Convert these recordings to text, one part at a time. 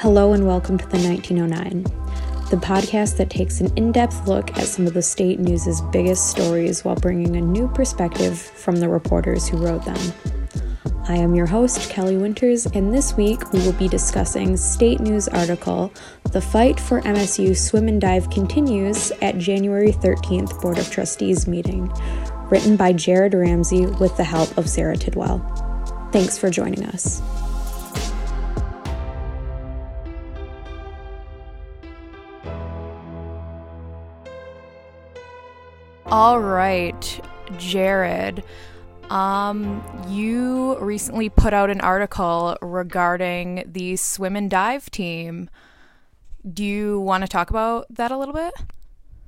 Hello and welcome to the 1909, the podcast that takes an in depth look at some of the state news's biggest stories while bringing a new perspective from the reporters who wrote them. I am your host, Kelly Winters, and this week we will be discussing State News article The Fight for MSU Swim and Dive Continues at January 13th Board of Trustees meeting, written by Jared Ramsey with the help of Sarah Tidwell. Thanks for joining us. All right, Jared. Um, you recently put out an article regarding the swim and dive team. Do you want to talk about that a little bit?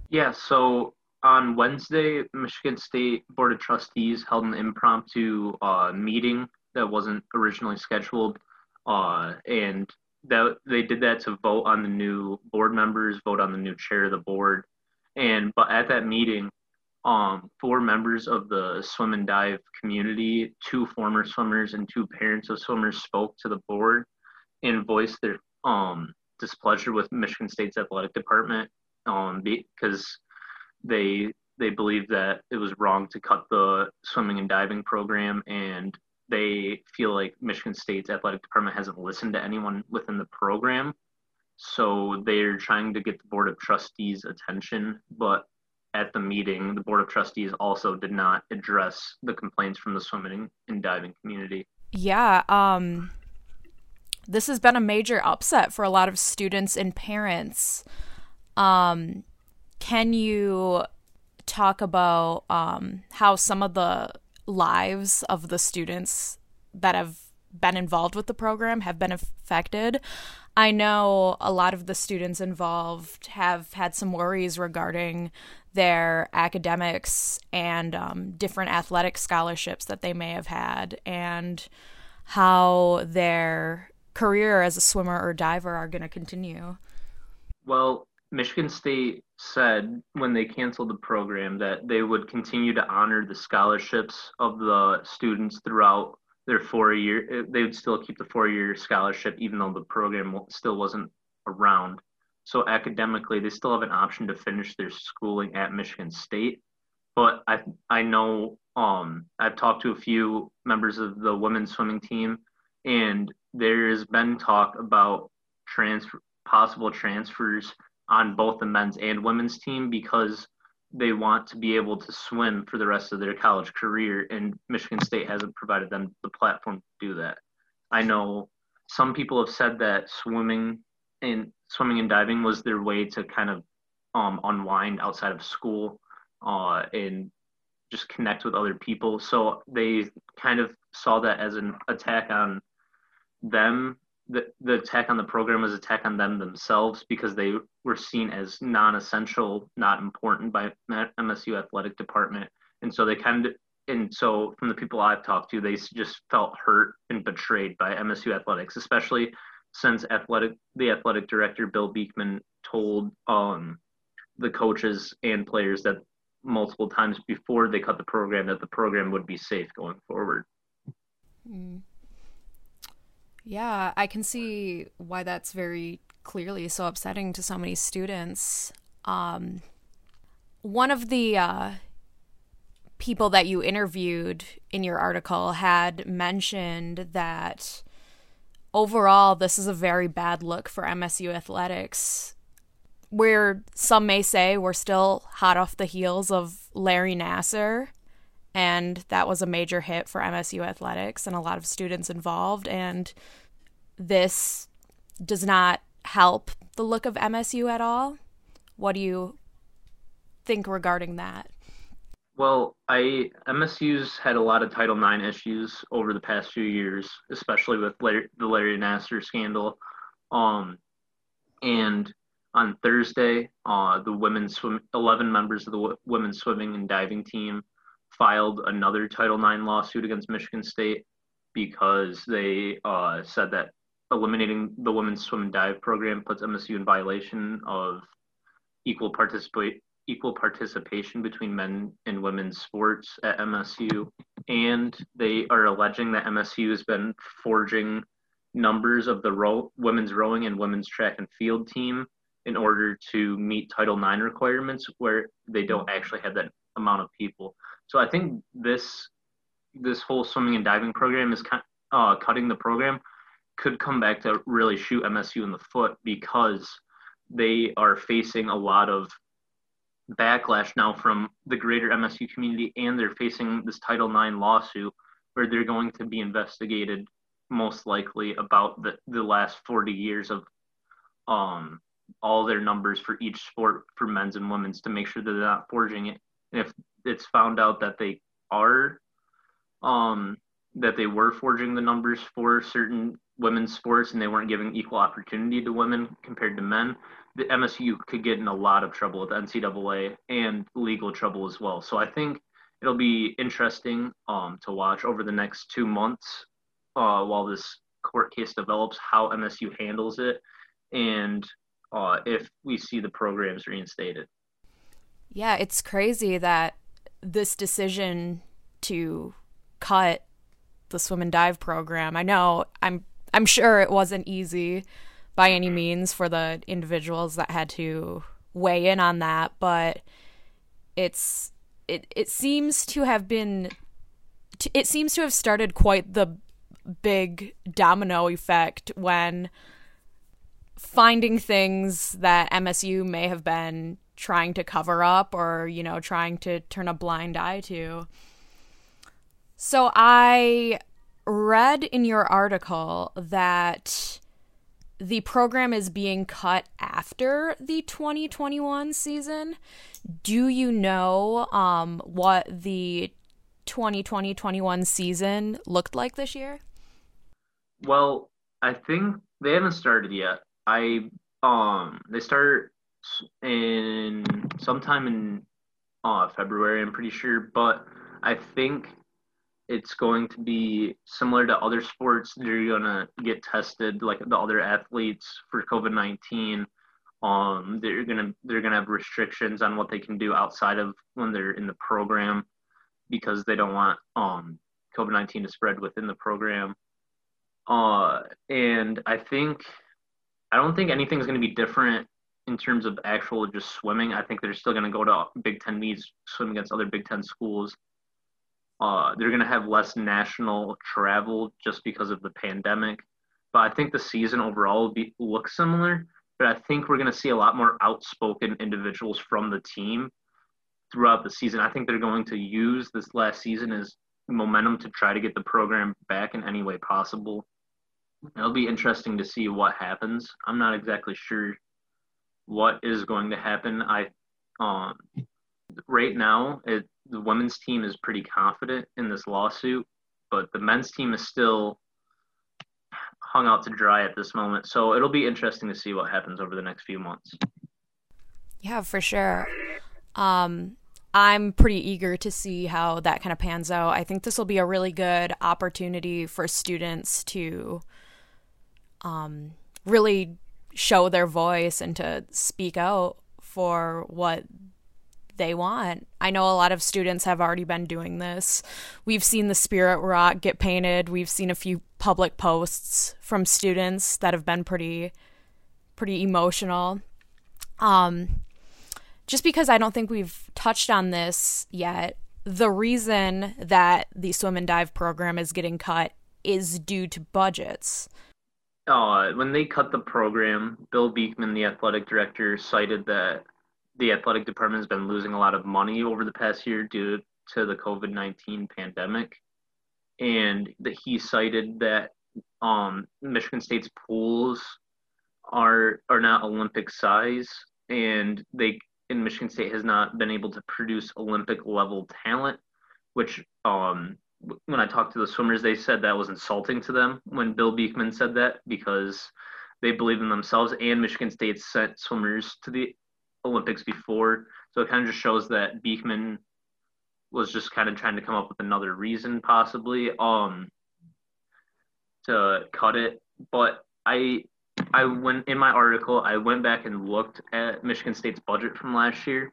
Yeah, so on Wednesday, Michigan State Board of Trustees held an impromptu uh, meeting that wasn't originally scheduled, uh, and that they did that to vote on the new board members, vote on the new chair of the board, and but at that meeting, um, four members of the swim and dive community, two former swimmers and two parents of swimmers spoke to the board and voiced their um, displeasure with Michigan State's athletic department um, because they they believe that it was wrong to cut the swimming and diving program and they feel like Michigan State's athletic department hasn't listened to anyone within the program. So they're trying to get the board of trustees attention, but at the meeting, the board of trustees also did not address the complaints from the swimming and diving community. Yeah, um this has been a major upset for a lot of students and parents. Um can you talk about um how some of the lives of the students that have been involved with the program have been affected. I know a lot of the students involved have had some worries regarding their academics and um, different athletic scholarships that they may have had, and how their career as a swimmer or diver are going to continue. Well, Michigan State said when they canceled the program that they would continue to honor the scholarships of the students throughout their four year. They would still keep the four year scholarship even though the program still wasn't around. So academically, they still have an option to finish their schooling at Michigan State. But I I know um, I've talked to a few members of the women's swimming team, and there has been talk about transfer possible transfers on both the men's and women's team because they want to be able to swim for the rest of their college career, and Michigan State hasn't provided them the platform to do that. I know some people have said that swimming and swimming and diving was their way to kind of um, unwind outside of school uh, and just connect with other people. So they kind of saw that as an attack on them. The, the attack on the program was attack on them themselves because they were seen as non-essential, not important by MSU athletic department, and so they kind of and so from the people I've talked to, they just felt hurt and betrayed by MSU athletics, especially since athletic the athletic director Bill Beekman told um, the coaches and players that multiple times before they cut the program that the program would be safe going forward. Mm. Yeah, I can see why that's very clearly so upsetting to so many students. Um, one of the uh, people that you interviewed in your article had mentioned that overall, this is a very bad look for MSU athletics. Where some may say we're still hot off the heels of Larry Nassar, and that was a major hit for MSU athletics and a lot of students involved. And this does not help the look of MSU at all. What do you think regarding that? Well, I MSU's had a lot of Title IX issues over the past few years, especially with Larry, the Larry Nassar scandal. Um, and on Thursday, uh, the women's swim, 11 members of the w- women's swimming and diving team filed another Title IX lawsuit against Michigan State because they uh, said that eliminating the women's swim and dive program puts MSU in violation of equal participate equal participation between men and women's sports at MSU, and they are alleging that MSU has been forging numbers of the row, women's rowing and women's track and field team in order to meet Title IX requirements, where they don't actually have that amount of people. So I think this this whole swimming and diving program is kind uh, cutting the program could come back to really shoot MSU in the foot because they are facing a lot of backlash now from the greater MSU community, and they're facing this Title IX lawsuit where they're going to be investigated most likely about the, the last 40 years of um, all their numbers for each sport for men's and women's to make sure that they're not forging it. And if it's found out that they are, um, that they were forging the numbers for certain women's sports and they weren't giving equal opportunity to women compared to men, the MSU could get in a lot of trouble with NCAA and legal trouble as well. So I think it'll be interesting um, to watch over the next two months uh, while this court case develops how MSU handles it and uh, if we see the programs reinstated. Yeah, it's crazy that this decision to cut the swim and dive program. I know I'm I'm sure it wasn't easy by any means for the individuals that had to weigh in on that, but it's it it seems to have been it seems to have started quite the big domino effect when finding things that MSU may have been trying to cover up or, you know, trying to turn a blind eye to. So I read in your article that the program is being cut after the 2021 season. Do you know um, what the 2020-21 season looked like this year? Well, I think they haven't started yet. I um they start in sometime in uh, February, I'm pretty sure, but I think it's going to be similar to other sports. They're gonna get tested like the other athletes for COVID nineteen. Um, they're gonna they're gonna have restrictions on what they can do outside of when they're in the program because they don't want um COVID nineteen to spread within the program. Uh, and I think I don't think anything's gonna be different in terms of actual just swimming. I think they're still gonna go to Big Ten meets, swim against other Big Ten schools uh, they're going to have less national travel just because of the pandemic. But I think the season overall will be look similar. But I think we're going to see a lot more outspoken individuals from the team throughout the season. I think they're going to use this last season as momentum to try to get the program back in any way possible. It'll be interesting to see what happens. I'm not exactly sure what is going to happen. I um, right now it the women's team is pretty confident in this lawsuit, but the men's team is still hung out to dry at this moment. So it'll be interesting to see what happens over the next few months. Yeah, for sure. Um, I'm pretty eager to see how that kind of pans out. I think this will be a really good opportunity for students to um, really show their voice and to speak out for what they want. I know a lot of students have already been doing this. We've seen the Spirit Rock get painted. We've seen a few public posts from students that have been pretty pretty emotional. Um just because I don't think we've touched on this yet, the reason that the swim and dive program is getting cut is due to budgets. Uh, when they cut the program, Bill Beekman, the athletic director, cited that the athletic department has been losing a lot of money over the past year due to the COVID 19 pandemic. And that he cited that um, Michigan State's pools are are not Olympic size, and they in Michigan State has not been able to produce Olympic level talent. Which, um, when I talked to the swimmers, they said that was insulting to them when Bill Beekman said that because they believe in themselves, and Michigan State sent swimmers to the Olympics before. So it kind of just shows that Beekman was just kind of trying to come up with another reason possibly um to cut it. But I I went in my article, I went back and looked at Michigan State's budget from last year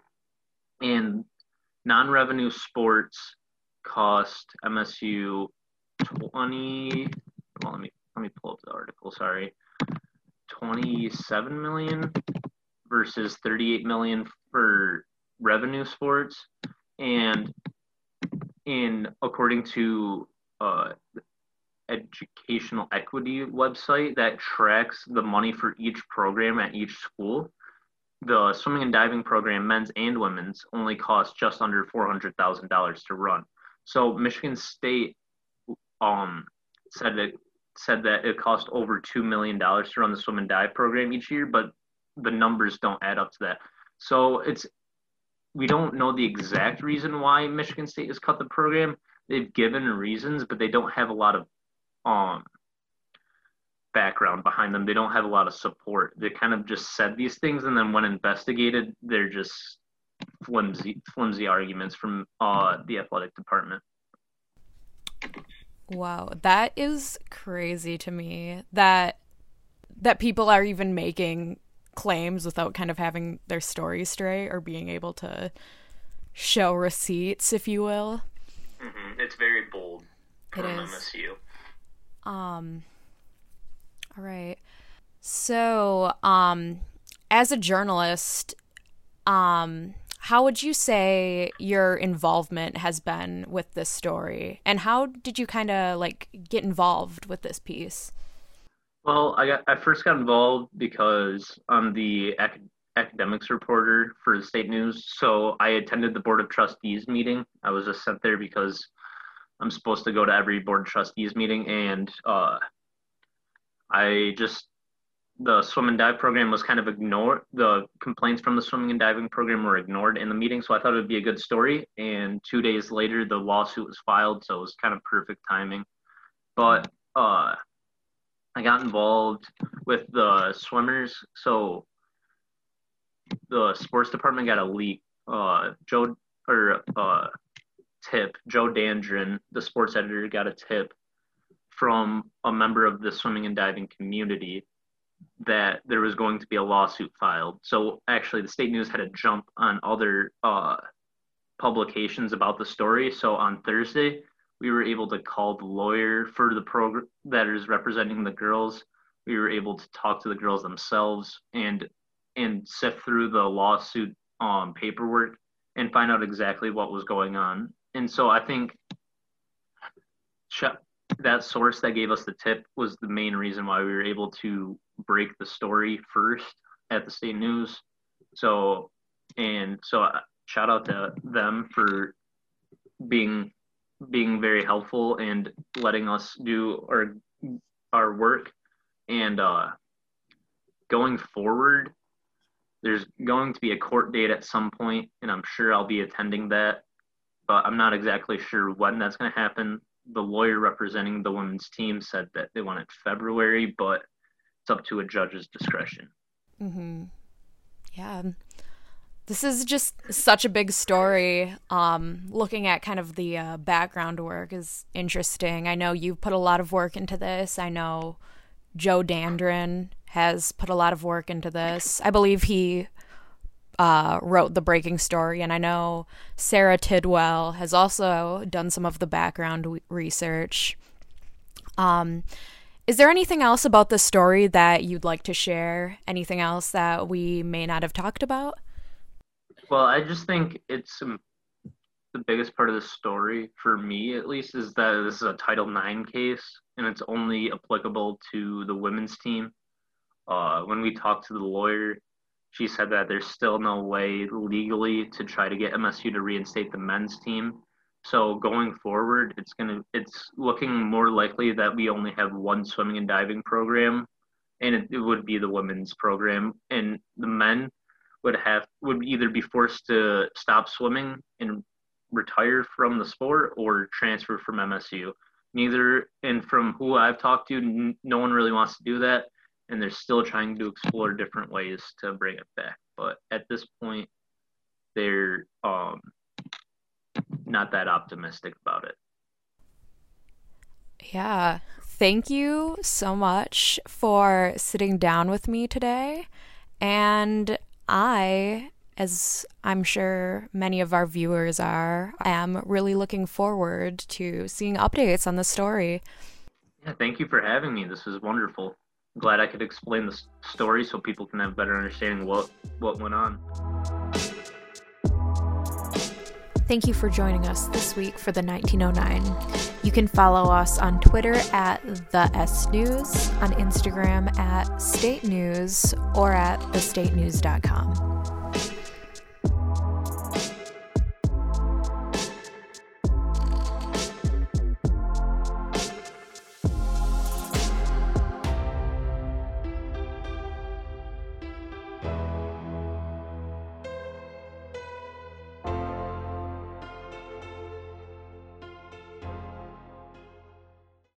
and non-revenue sports cost MSU 20 well, let me let me pull up the article. Sorry, 27 million versus 38 million for revenue sports, and in according to uh, educational equity website that tracks the money for each program at each school the swimming and diving program, men's and women's, only cost just under four hundred thousand dollars to run. So Michigan State um, said that said that it cost over two million dollars to run the swim and dive program each year, but the numbers don't add up to that. So it's we don't know the exact reason why Michigan State has cut the program. They've given reasons, but they don't have a lot of um background behind them. They don't have a lot of support. They kind of just said these things, and then when investigated, they're just flimsy, flimsy arguments from uh, the athletic department. Wow, that is crazy to me. That that people are even making claims without kind of having their story straight or being able to show receipts, if you will. Mm-hmm. It's very bold from it is. MSU. Um, all right. So, um, as a journalist, um, how would you say your involvement has been with this story, and how did you kind of like get involved with this piece? Well, I got I first got involved because I'm the ac- academics reporter for the state news. So I attended the board of trustees meeting. I was just sent there because I'm supposed to go to every board of trustees meeting, and uh, I just the swim and dive program was kind of ignored. The complaints from the swimming and diving program were ignored in the meeting, so I thought it would be a good story. And two days later, the lawsuit was filed, so it was kind of perfect timing. But uh, I got involved with the swimmers, so the sports department got a leak. Uh, Joe or uh, tip Joe Dandrin, the sports editor, got a tip from a member of the swimming and diving community that there was going to be a lawsuit filed. So actually, the state news had a jump on other uh, publications about the story. So on Thursday, we were able to call the lawyer for the program that is representing the girls. We were able to talk to the girls themselves and and sift through the lawsuit um, paperwork and find out exactly what was going on. And so I think that source that gave us the tip was the main reason why we were able to break the story first at the state news. So, and so uh, shout out to them for being being very helpful and letting us do our our work and uh going forward there's going to be a court date at some point and i'm sure i'll be attending that but i'm not exactly sure when that's going to happen the lawyer representing the women's team said that they wanted February, but it's up to a judge's discretion. Mm-hmm. Yeah. This is just such a big story. Um, looking at kind of the uh, background work is interesting. I know you've put a lot of work into this. I know Joe Dandrin has put a lot of work into this. I believe he uh, wrote the breaking story, and I know Sarah Tidwell has also done some of the background w- research. Um, is there anything else about the story that you'd like to share? Anything else that we may not have talked about? Well, I just think it's um, the biggest part of the story for me, at least, is that this is a Title IX case, and it's only applicable to the women's team. Uh, when we talked to the lawyer, she said that there's still no way legally to try to get MSU to reinstate the men's team. So going forward, it's gonna it's looking more likely that we only have one swimming and diving program, and it, it would be the women's program, and the men would have would either be forced to stop swimming and retire from the sport or transfer from MSU. Neither, and from who I've talked to, n- no one really wants to do that and they're still trying to explore different ways to bring it back. But at this point, they're um, not that optimistic about it. Yeah. Thank you so much for sitting down with me today. And I, as I'm sure many of our viewers are, am really looking forward to seeing updates on the story. Yeah, thank you for having me. This is wonderful. I'm glad I could explain the story so people can have a better understanding what what went on. Thank you for joining us this week for the 1909. You can follow us on Twitter at the S News, on Instagram at State News, or at thestatenews.com.